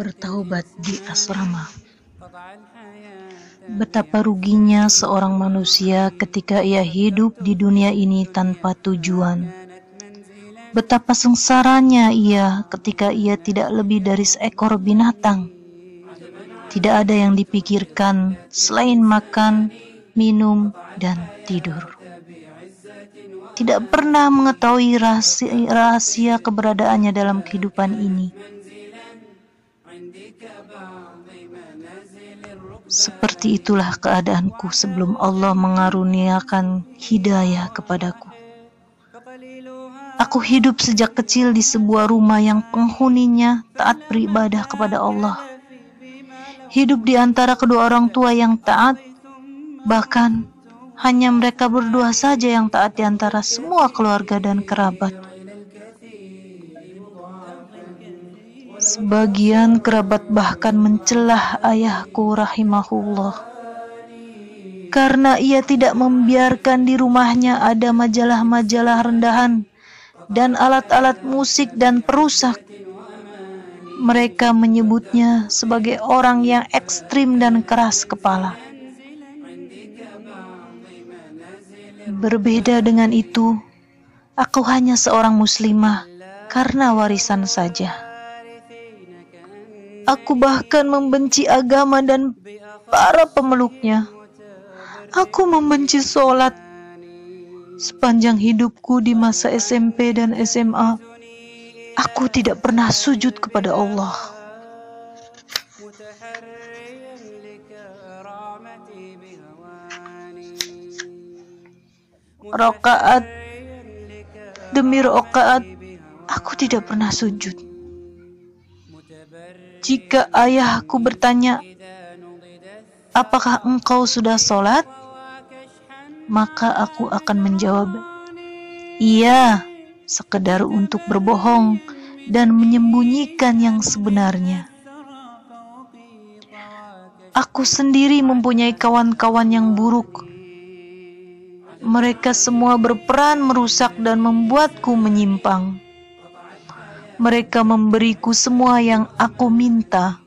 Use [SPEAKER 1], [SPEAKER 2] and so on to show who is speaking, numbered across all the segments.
[SPEAKER 1] bertaubat di asrama. Betapa ruginya seorang manusia ketika ia hidup di dunia ini tanpa tujuan. Betapa sengsaranya ia ketika ia tidak lebih dari seekor binatang. Tidak ada yang dipikirkan selain makan, minum, dan tidur tidak pernah mengetahui rahasia, rahasia keberadaannya dalam kehidupan ini. Seperti itulah keadaanku sebelum Allah mengaruniakan hidayah kepadaku. Aku hidup sejak kecil di sebuah rumah yang penghuninya taat beribadah kepada Allah. Hidup di antara kedua orang tua yang taat, bahkan hanya mereka berdua saja yang taat di antara semua keluarga dan kerabat. Sebagian kerabat bahkan mencelah ayahku rahimahullah karena ia tidak membiarkan di rumahnya ada majalah-majalah rendahan dan alat-alat musik dan perusak. Mereka menyebutnya sebagai orang yang ekstrim dan keras kepala. Berbeda dengan itu, aku hanya seorang muslimah karena warisan saja. Aku bahkan membenci agama dan para pemeluknya. Aku membenci sholat. Sepanjang hidupku di masa SMP dan SMA, aku tidak pernah sujud kepada Allah. Rokaat demi rokaat aku tidak pernah sujud. Jika ayahku bertanya, apakah engkau sudah sholat? Maka aku akan menjawab, iya, sekedar untuk berbohong dan menyembunyikan yang sebenarnya. Aku sendiri mempunyai kawan-kawan yang buruk mereka semua berperan merusak dan membuatku menyimpang. Mereka memberiku semua yang aku minta.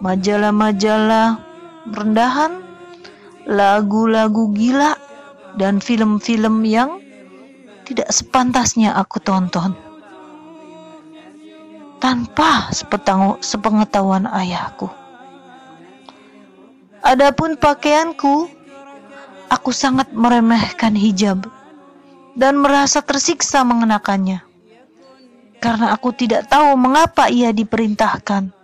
[SPEAKER 1] Majalah-majalah rendahan, lagu-lagu gila, dan film-film yang tidak sepantasnya aku tonton. Tanpa sepengetahuan ayahku. Adapun pakaianku Aku sangat meremehkan hijab dan merasa tersiksa mengenakannya karena aku tidak tahu mengapa ia diperintahkan.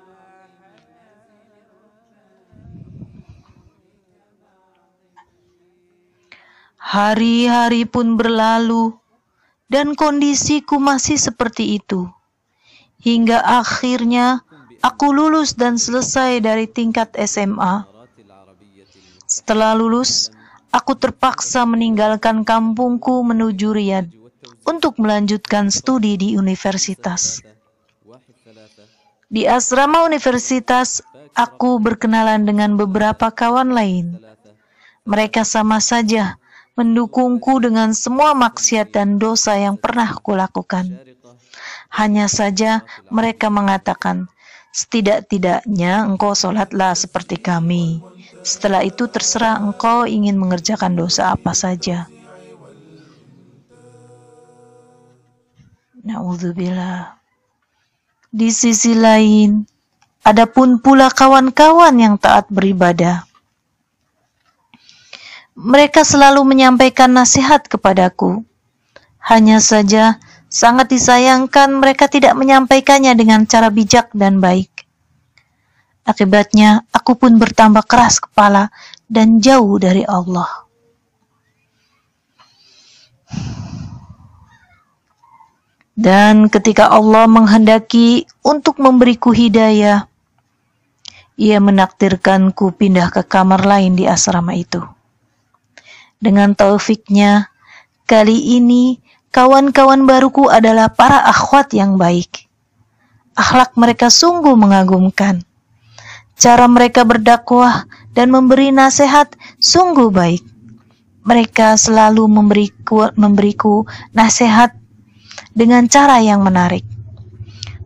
[SPEAKER 1] Hari-hari pun berlalu dan kondisiku masih seperti itu. Hingga akhirnya aku lulus dan selesai dari tingkat SMA. Setelah lulus, aku terpaksa meninggalkan kampungku menuju Riyadh untuk melanjutkan studi di universitas. Di asrama universitas, aku berkenalan dengan beberapa kawan lain. Mereka sama saja mendukungku dengan semua maksiat dan dosa yang pernah kulakukan. Hanya saja mereka mengatakan, setidak-tidaknya engkau sholatlah seperti kami. Setelah itu terserah engkau ingin mengerjakan dosa apa saja. Na'udzubillah. Di sisi lain, ada pun pula kawan-kawan yang taat beribadah. Mereka selalu menyampaikan nasihat kepadaku. Hanya saja, sangat disayangkan mereka tidak menyampaikannya dengan cara bijak dan baik. Akibatnya, aku pun bertambah keras kepala dan jauh dari Allah. Dan ketika Allah menghendaki untuk memberiku hidayah, ia menakdirkanku pindah ke kamar lain di asrama itu. Dengan taufiknya, kali ini kawan-kawan baruku adalah para akhwat yang baik. Akhlak mereka sungguh mengagumkan Cara mereka berdakwah dan memberi nasihat sungguh baik. Mereka selalu memberiku, memberiku nasihat dengan cara yang menarik.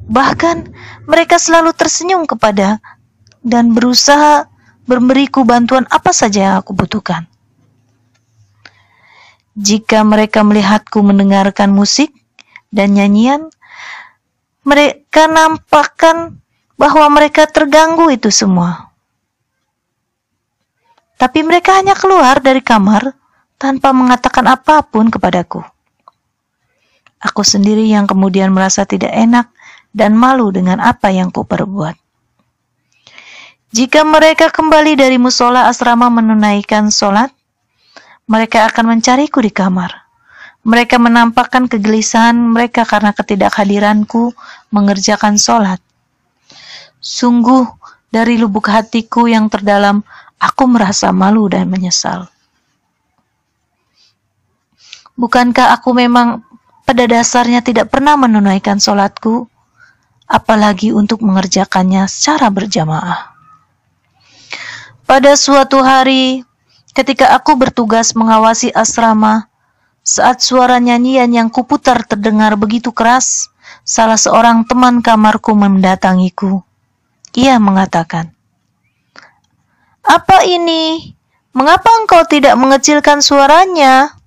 [SPEAKER 1] Bahkan mereka selalu tersenyum kepada dan berusaha memberiku bantuan apa saja yang aku butuhkan. Jika mereka melihatku mendengarkan musik dan nyanyian, mereka nampakkan bahwa mereka terganggu itu semua. Tapi mereka hanya keluar dari kamar tanpa mengatakan apa pun kepadaku. Aku sendiri yang kemudian merasa tidak enak dan malu dengan apa yang ku perbuat. Jika mereka kembali dari musola asrama menunaikan sholat, mereka akan mencariku di kamar. Mereka menampakkan kegelisahan mereka karena ketidakhadiranku mengerjakan sholat. Sungguh, dari lubuk hatiku yang terdalam, aku merasa malu dan menyesal. Bukankah aku memang pada dasarnya tidak pernah menunaikan sholatku? apalagi untuk mengerjakannya secara berjamaah. Pada suatu hari, ketika aku bertugas mengawasi asrama, saat suara nyanyian yang kuputar terdengar begitu keras, salah seorang teman kamarku mendatangiku. Ia mengatakan, "Apa ini? Mengapa engkau tidak mengecilkan suaranya?"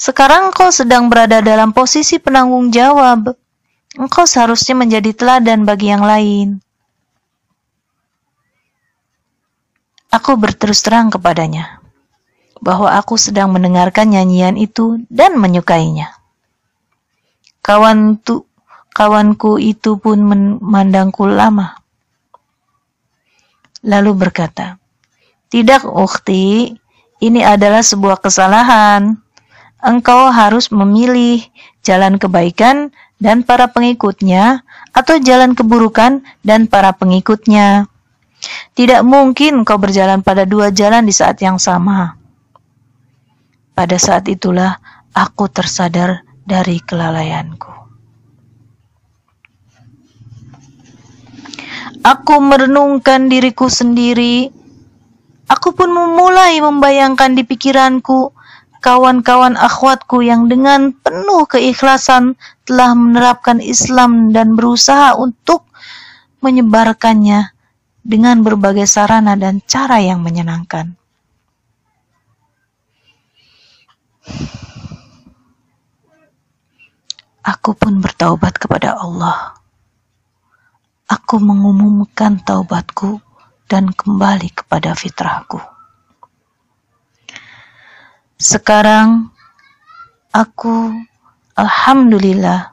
[SPEAKER 1] Sekarang kau sedang berada dalam posisi penanggung jawab. Engkau seharusnya menjadi teladan bagi yang lain. Aku berterus terang kepadanya bahwa aku sedang mendengarkan nyanyian itu dan menyukainya. Kawan tu, kawanku itu pun memandangku lama. Lalu berkata, Tidak, Ukti, ini adalah sebuah kesalahan. Engkau harus memilih jalan kebaikan dan para pengikutnya, atau jalan keburukan dan para pengikutnya. Tidak mungkin kau berjalan pada dua jalan di saat yang sama. Pada saat itulah aku tersadar dari kelalaianku. Aku merenungkan diriku sendiri. Aku pun memulai membayangkan di pikiranku kawan-kawan akhwatku yang dengan penuh keikhlasan telah menerapkan Islam dan berusaha untuk menyebarkannya dengan berbagai sarana dan cara yang menyenangkan. Aku pun bertaubat kepada Allah. Aku mengumumkan taubatku dan kembali kepada fitrahku. Sekarang aku alhamdulillah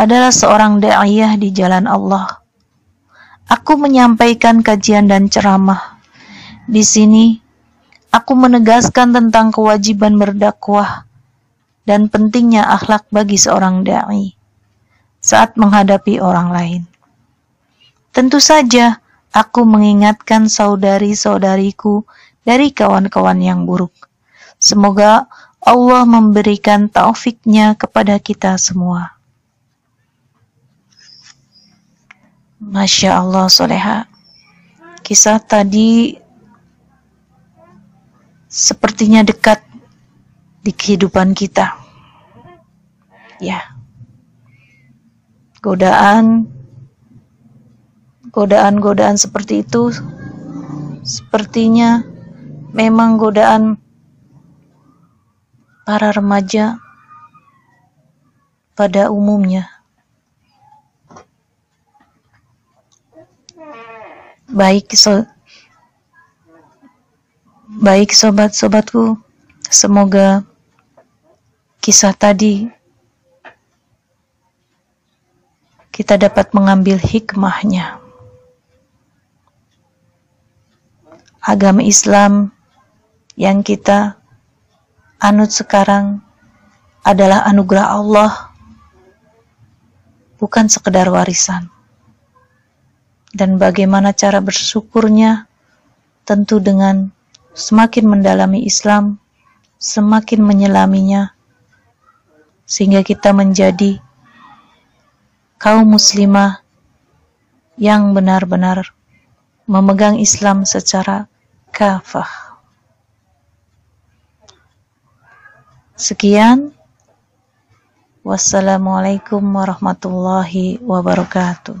[SPEAKER 1] adalah seorang da'iyah di jalan Allah. Aku menyampaikan kajian dan ceramah. Di sini aku menegaskan tentang kewajiban berdakwah dan pentingnya akhlak bagi seorang dai saat menghadapi orang lain. Tentu saja aku mengingatkan saudari-saudariku dari kawan-kawan yang buruk Semoga Allah memberikan taufiknya kepada kita semua. Masya Allah soleha. Kisah tadi sepertinya dekat di kehidupan kita. Ya. Godaan godaan-godaan seperti itu sepertinya memang godaan para remaja pada umumnya. Baik so Baik sobat-sobatku, semoga kisah tadi kita dapat mengambil hikmahnya. Agama Islam yang kita anut sekarang adalah anugerah Allah, bukan sekedar warisan. Dan bagaimana cara bersyukurnya tentu dengan semakin mendalami Islam, semakin menyelaminya, sehingga kita menjadi kaum muslimah yang benar-benar memegang Islam secara kafah. Sekian. Wassalamualaikum warahmatullahi wabarakatuh.